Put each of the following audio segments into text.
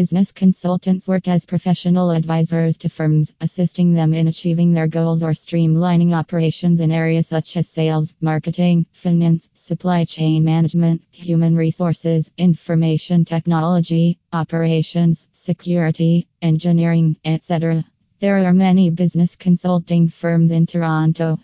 Business consultants work as professional advisors to firms, assisting them in achieving their goals or streamlining operations in areas such as sales, marketing, finance, supply chain management, human resources, information technology, operations, security, engineering, etc. There are many business consulting firms in Toronto.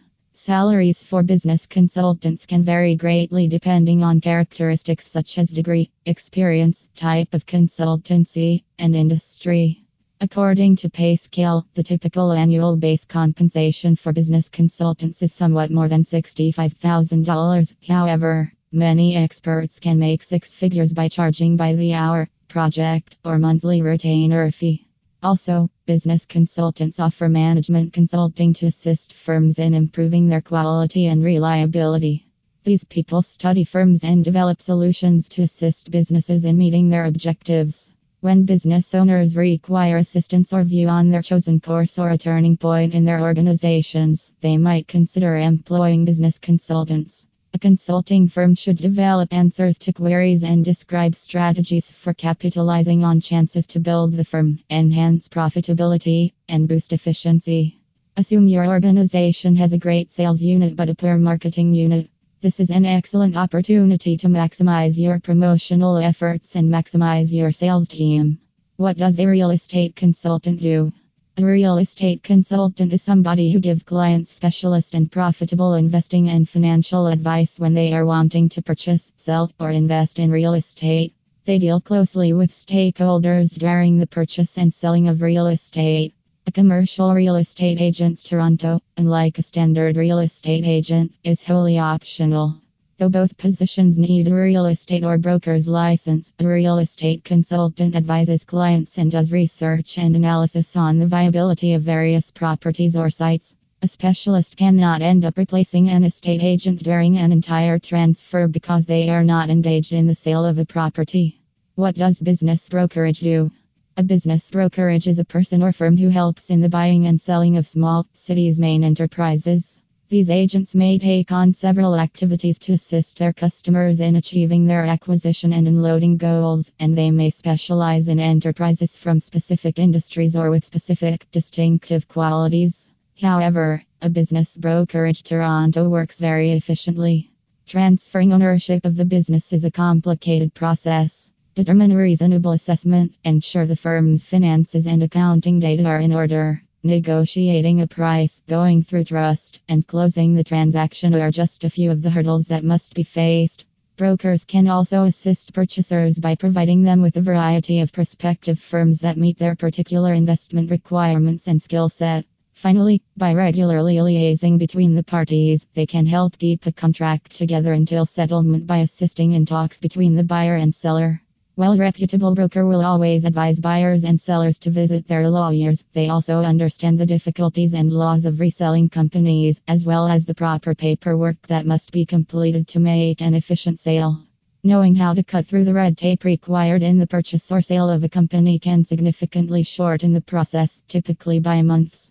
Salaries for business consultants can vary greatly depending on characteristics such as degree, experience, type of consultancy, and industry. According to PayScale, the typical annual base compensation for business consultants is somewhat more than $65,000. However, many experts can make six figures by charging by the hour, project, or monthly retainer fee. Also, business consultants offer management consulting to assist firms in improving their quality and reliability. These people study firms and develop solutions to assist businesses in meeting their objectives. When business owners require assistance or view on their chosen course or a turning point in their organizations, they might consider employing business consultants. A consulting firm should develop answers to queries and describe strategies for capitalizing on chances to build the firm, enhance profitability, and boost efficiency. Assume your organization has a great sales unit but a poor marketing unit. This is an excellent opportunity to maximize your promotional efforts and maximize your sales team. What does a real estate consultant do? A real estate consultant is somebody who gives clients specialist and profitable investing and financial advice when they are wanting to purchase, sell, or invest in real estate. They deal closely with stakeholders during the purchase and selling of real estate. A commercial real estate agent's Toronto, unlike a standard real estate agent, is wholly optional. Though both positions need a real estate or broker's license, a real estate consultant advises clients and does research and analysis on the viability of various properties or sites. A specialist cannot end up replacing an estate agent during an entire transfer because they are not engaged in the sale of a property. What does business brokerage do? A business brokerage is a person or firm who helps in the buying and selling of small cities' main enterprises. These agents may take on several activities to assist their customers in achieving their acquisition and unloading goals, and they may specialize in enterprises from specific industries or with specific distinctive qualities. However, a business brokerage Toronto works very efficiently. Transferring ownership of the business is a complicated process. Determine a reasonable assessment, ensure the firm's finances and accounting data are in order. Negotiating a price, going through trust, and closing the transaction are just a few of the hurdles that must be faced. Brokers can also assist purchasers by providing them with a variety of prospective firms that meet their particular investment requirements and skill set. Finally, by regularly liaising between the parties, they can help keep a contract together until settlement by assisting in talks between the buyer and seller. Well reputable broker will always advise buyers and sellers to visit their lawyers. They also understand the difficulties and laws of reselling companies, as well as the proper paperwork that must be completed to make an efficient sale. Knowing how to cut through the red tape required in the purchase or sale of a company can significantly shorten the process, typically by months.